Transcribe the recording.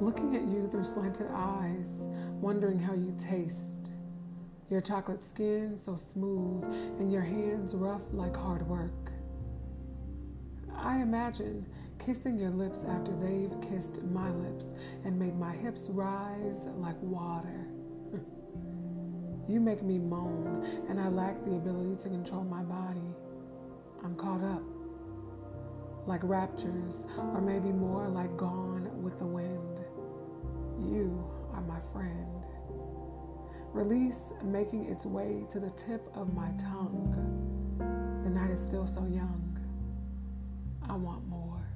looking at you through slanted eyes, wondering how you taste. Your chocolate skin so smooth and your hands rough like hard work. I imagine kissing your lips after they've kissed my lips and made my hips rise like water. you make me moan, and I lack the ability to control my body. I'm caught up, like raptures, or maybe more like gone with the wind. Are my friend. Release making its way to the tip of my tongue. The night is still so young. I want more.